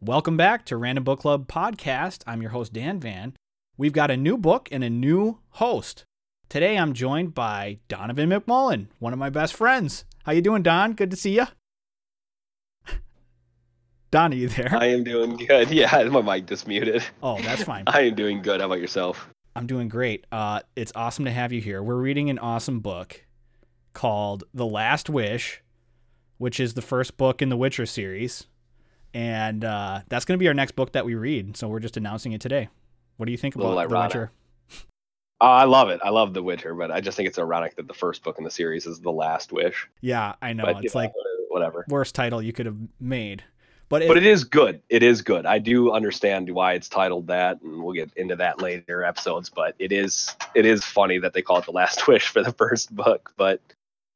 Welcome back to Random Book Club podcast. I'm your host Dan Van. We've got a new book and a new host. Today I'm joined by Donovan McMullen, one of my best friends. How you doing, Don? Good to see you. Don, are you there? I am doing good. Yeah, my mic just muted. Oh, that's fine. I am doing good. How about yourself? I'm doing great. Uh, it's awesome to have you here. We're reading an awesome book called The Last Wish, which is the first book in the Witcher series and uh, that's going to be our next book that we read. So we're just announcing it today. What do you think about The Witcher? Uh, I love it. I love The Witcher, but I just think it's ironic that the first book in the series is The Last Wish. Yeah, I know. But, it's like whatever worst title you could have made. But it, but it is good. It is good. I do understand why it's titled that, and we'll get into that later episodes. But it is it is funny that they call it the Last Wish for the first book, but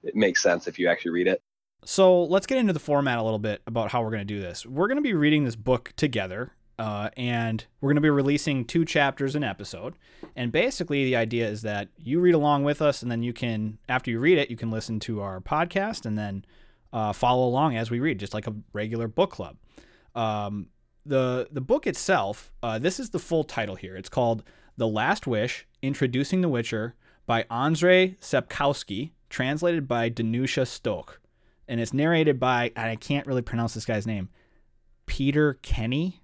it makes sense if you actually read it. So let's get into the format a little bit about how we're going to do this. We're going to be reading this book together, uh, and we're going to be releasing two chapters an episode. And basically, the idea is that you read along with us, and then you can, after you read it, you can listen to our podcast and then uh, follow along as we read, just like a regular book club. Um, the the book itself, uh, this is the full title here. It's called The Last Wish: Introducing the Witcher by Andrzej Sapkowski, translated by Danusia Stok and it's narrated by I can't really pronounce this guy's name, Peter Kenny.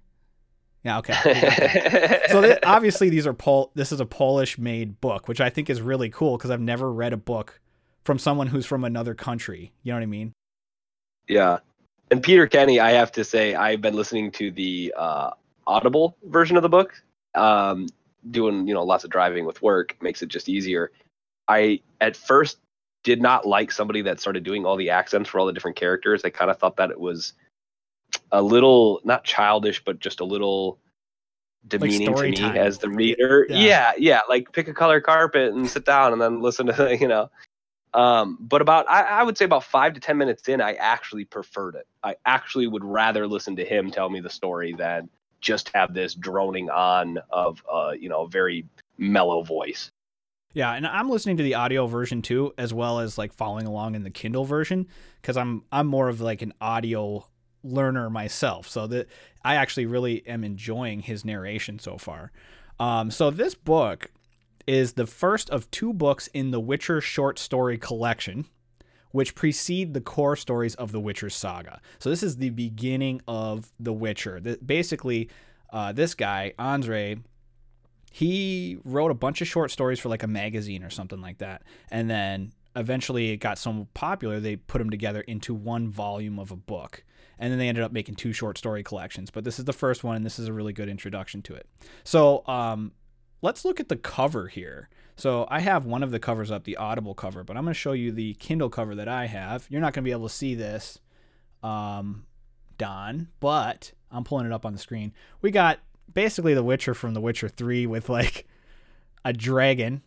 Yeah, okay. so th- obviously these are Pol. This is a Polish-made book, which I think is really cool because I've never read a book from someone who's from another country. You know what I mean? Yeah, and Peter Kenny, I have to say, I've been listening to the uh, Audible version of the book. Um, doing you know lots of driving with work makes it just easier. I at first did not like somebody that started doing all the accents for all the different characters. I kind of thought that it was a little not childish, but just a little demeaning like to me time. as the reader. Yeah. yeah, yeah, like pick a color carpet and sit down and then listen to you know. Um, but about I, I would say about five to ten minutes in, I actually preferred it. I actually would rather listen to him tell me the story than just have this droning on of uh, you know, a very mellow voice. Yeah, and I'm listening to the audio version too, as well as like following along in the Kindle version, because I'm I'm more of like an audio learner myself. So that I actually really am enjoying his narration so far. Um, so this book is the first of two books in the Witcher short story collection, which precede the core stories of the Witcher saga. So this is the beginning of the Witcher. The, basically, uh, this guy Andre he wrote a bunch of short stories for like a magazine or something like that. And then eventually it got so popular, they put them together into one volume of a book. And then they ended up making two short story collections. But this is the first one, and this is a really good introduction to it. So um, let's look at the cover here. So I have one of the covers up, the Audible cover, but I'm going to show you the Kindle cover that I have. You're not going to be able to see this, um, Don, but I'm pulling it up on the screen. We got basically The Witcher from The Witcher 3 with like a dragon.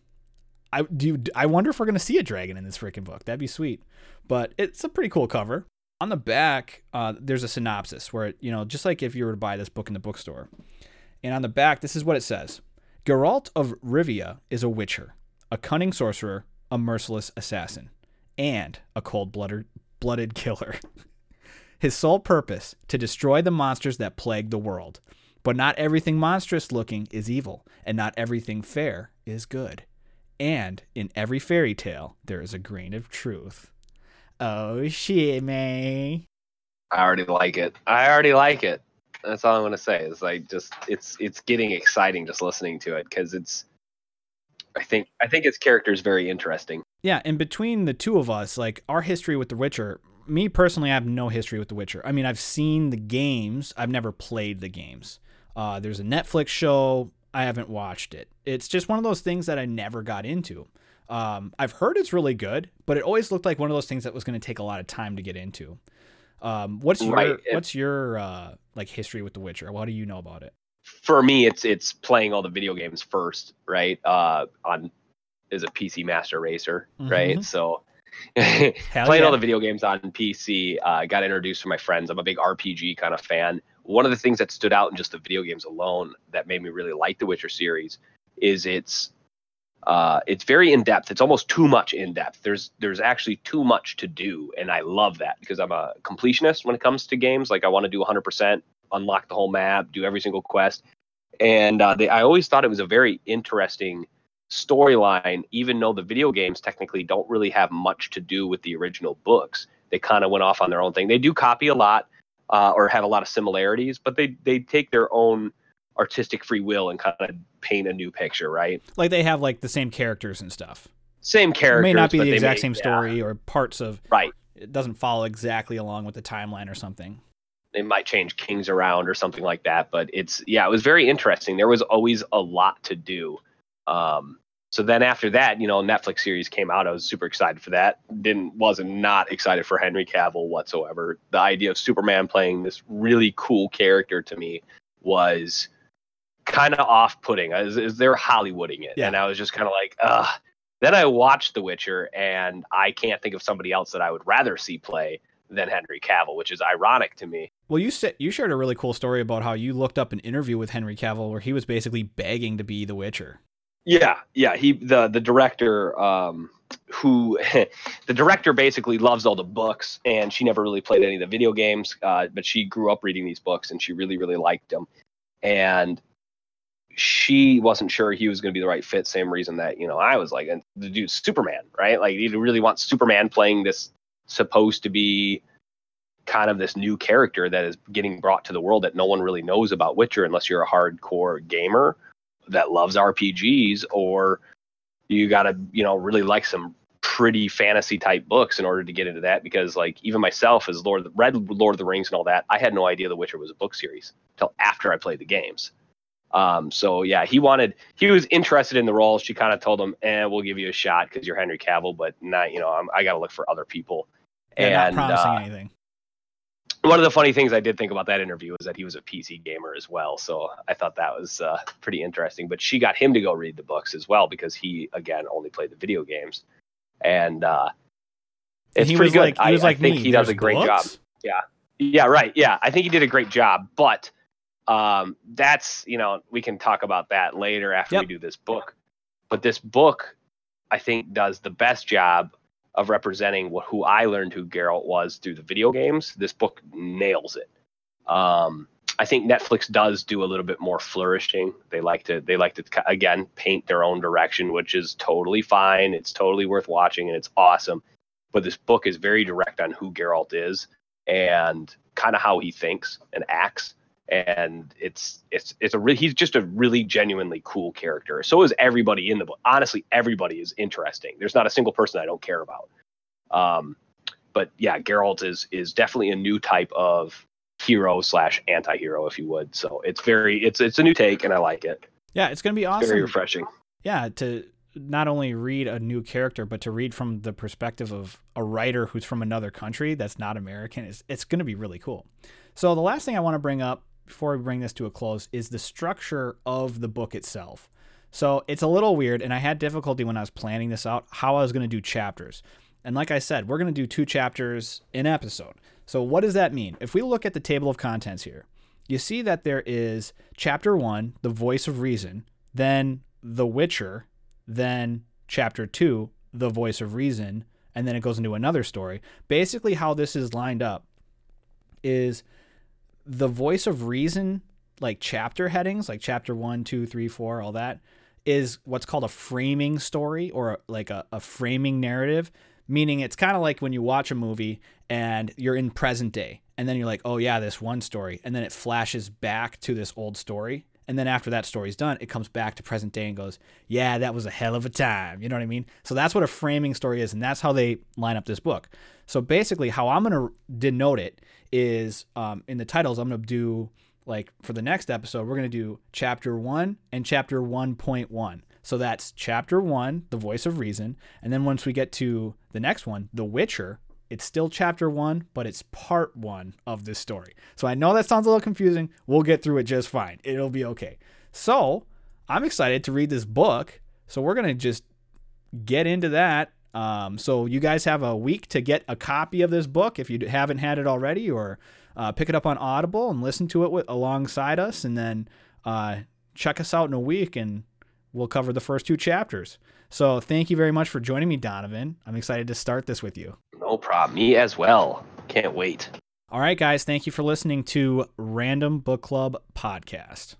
I do I wonder if we're going to see a dragon in this freaking book. That'd be sweet. But it's a pretty cool cover. On the back, uh, there's a synopsis where, you know, just like if you were to buy this book in the bookstore. And on the back, this is what it says Geralt of Rivia is a witcher, a cunning sorcerer, a merciless assassin, and a cold blooded killer. His sole purpose to destroy the monsters that plague the world. But not everything monstrous looking is evil, and not everything fair is good. And in every fairy tale, there is a grain of truth. Oh shit, man. I already like it. I already like it. That's all I'm gonna say. Is like just it's it's getting exciting just listening to it because it's. I think I think its character is very interesting. Yeah, and between the two of us, like our history with The Witcher, me personally, I have no history with The Witcher. I mean, I've seen the games, I've never played the games. Uh, there's a Netflix show. I haven't watched it. It's just one of those things that I never got into. Um, I've heard it's really good, but it always looked like one of those things that was going to take a lot of time to get into. Um, what's your right. what's your uh, like history with The Witcher? What do you know about it? For me, it's it's playing all the video games first, right? Uh, on is a PC Master Racer, mm-hmm. right? So playing yeah. all the video games on PC. Uh, got introduced to my friends. I'm a big RPG kind of fan one of the things that stood out in just the video games alone that made me really like the Witcher series is it's uh, it's very in depth. It's almost too much in depth. There's there's actually too much to do, and I love that because I'm a completionist when it comes to games. Like I want to do 100% unlock the whole map, do every single quest. And uh, they, I always thought it was a very interesting storyline, even though the video games technically don't really have much to do with the original books. They kind of went off on their own thing. They do copy a lot uh, or have a lot of similarities, but they they take their own artistic free will and kind of paint a new picture, right? Like they have like the same characters and stuff. Same characters. It may not be the exact may- same yeah, story or parts of right. it doesn't follow exactly along with the timeline or something. they might change kings around or something like that but it's yeah it was very interesting there was always a lot to do um so then after that you know netflix series came out. I was super excited for that. Didn't wasn't not excited for henry cavill whatsoever. The idea of superman playing this really cool character to me was kind of off-putting is, is they're hollywooding it. Yeah. and i was just kind of like ugh. Then i watched the witcher and i can't think of somebody else that i would rather see play than henry cavill which is ironic to me. Well, you said you shared a really cool story about how you looked up an interview with Henry Cavill where he was basically begging to be the Witcher. Yeah, yeah. He the the director um who the director basically loves all the books and she never really played any of the video games, uh, but she grew up reading these books and she really really liked them. And she wasn't sure he was going to be the right fit. Same reason that you know I was like, and the Superman, right? Like you really want Superman playing this supposed to be kind of this new character that is getting brought to the world that no one really knows about Witcher unless you're a hardcore gamer that loves RPGs or you got to, you know, really like some pretty fantasy type books in order to get into that because like even myself as Lord of the, read Lord of the Rings and all that, I had no idea The Witcher was a book series until after I played the games. Um, so yeah, he wanted, he was interested in the role. She kind of told him, "And we'll give you a shot because you're Henry Cavill, but not, you know, I'm, I got to look for other people." Yeah, and not promising uh, anything. One of the funny things I did think about that interview was that he was a PC gamer as well. So I thought that was uh, pretty interesting. But she got him to go read the books as well because he again only played the video games, and uh, it's he pretty was good. like, he I, I like think me. he does a "There's great job. Yeah. Yeah, right. Yeah, I think he did a great job. But um, that's you know we can talk about that later after we do this book. But this book, I think, does the best job of representing what who I learned who Geralt was through the video games. This book nails it. Um, I think Netflix does do a little bit more flourishing. They like to they like to again paint their own direction, which is totally fine. It's totally worth watching and it's awesome. But this book is very direct on who Geralt is and kind of how he thinks and acts. And it's it's it's a re- he's just a really genuinely cool character. So is everybody in the book. Honestly, everybody is interesting. There's not a single person I don't care about. Um, but yeah, Geralt is is definitely a new type of hero slash anti-hero, if you would. So it's very it's it's a new take, and I like it. Yeah, it's gonna be awesome. Very refreshing. yeah, to not only read a new character, but to read from the perspective of a writer who's from another country that's not American is it's going to be really cool. So the last thing I want to bring up before we bring this to a close is the structure of the book itself. So it's a little weird, and I had difficulty when I was planning this out how I was going to do chapters. And like I said, we're going to do two chapters in episode. So what does that mean? If we look at the table of contents here, you see that there is chapter one, the voice of reason, then the Witcher, then chapter two, the voice of reason, and then it goes into another story. Basically, how this is lined up is the voice of reason, like chapter headings, like chapter one, two, three, four, all that, is what's called a framing story or like a, a framing narrative. Meaning, it's kind of like when you watch a movie and you're in present day, and then you're like, oh, yeah, this one story. And then it flashes back to this old story. And then after that story's done, it comes back to present day and goes, yeah, that was a hell of a time. You know what I mean? So that's what a framing story is. And that's how they line up this book. So basically, how I'm going to denote it is um, in the titles, I'm going to do like for the next episode, we're going to do chapter one and chapter 1.1. So that's chapter one, the voice of reason. And then once we get to the next one, The Witcher, it's still chapter one, but it's part one of this story. So I know that sounds a little confusing. We'll get through it just fine. It'll be okay. So I'm excited to read this book. So we're going to just get into that. Um, so you guys have a week to get a copy of this book if you haven't had it already, or uh, pick it up on Audible and listen to it with, alongside us, and then uh, check us out in a week, and we'll cover the first two chapters. So thank you very much for joining me, Donovan. I'm excited to start this with you. No problem. Me as well. Can't wait. All right, guys, thank you for listening to Random Book Club podcast.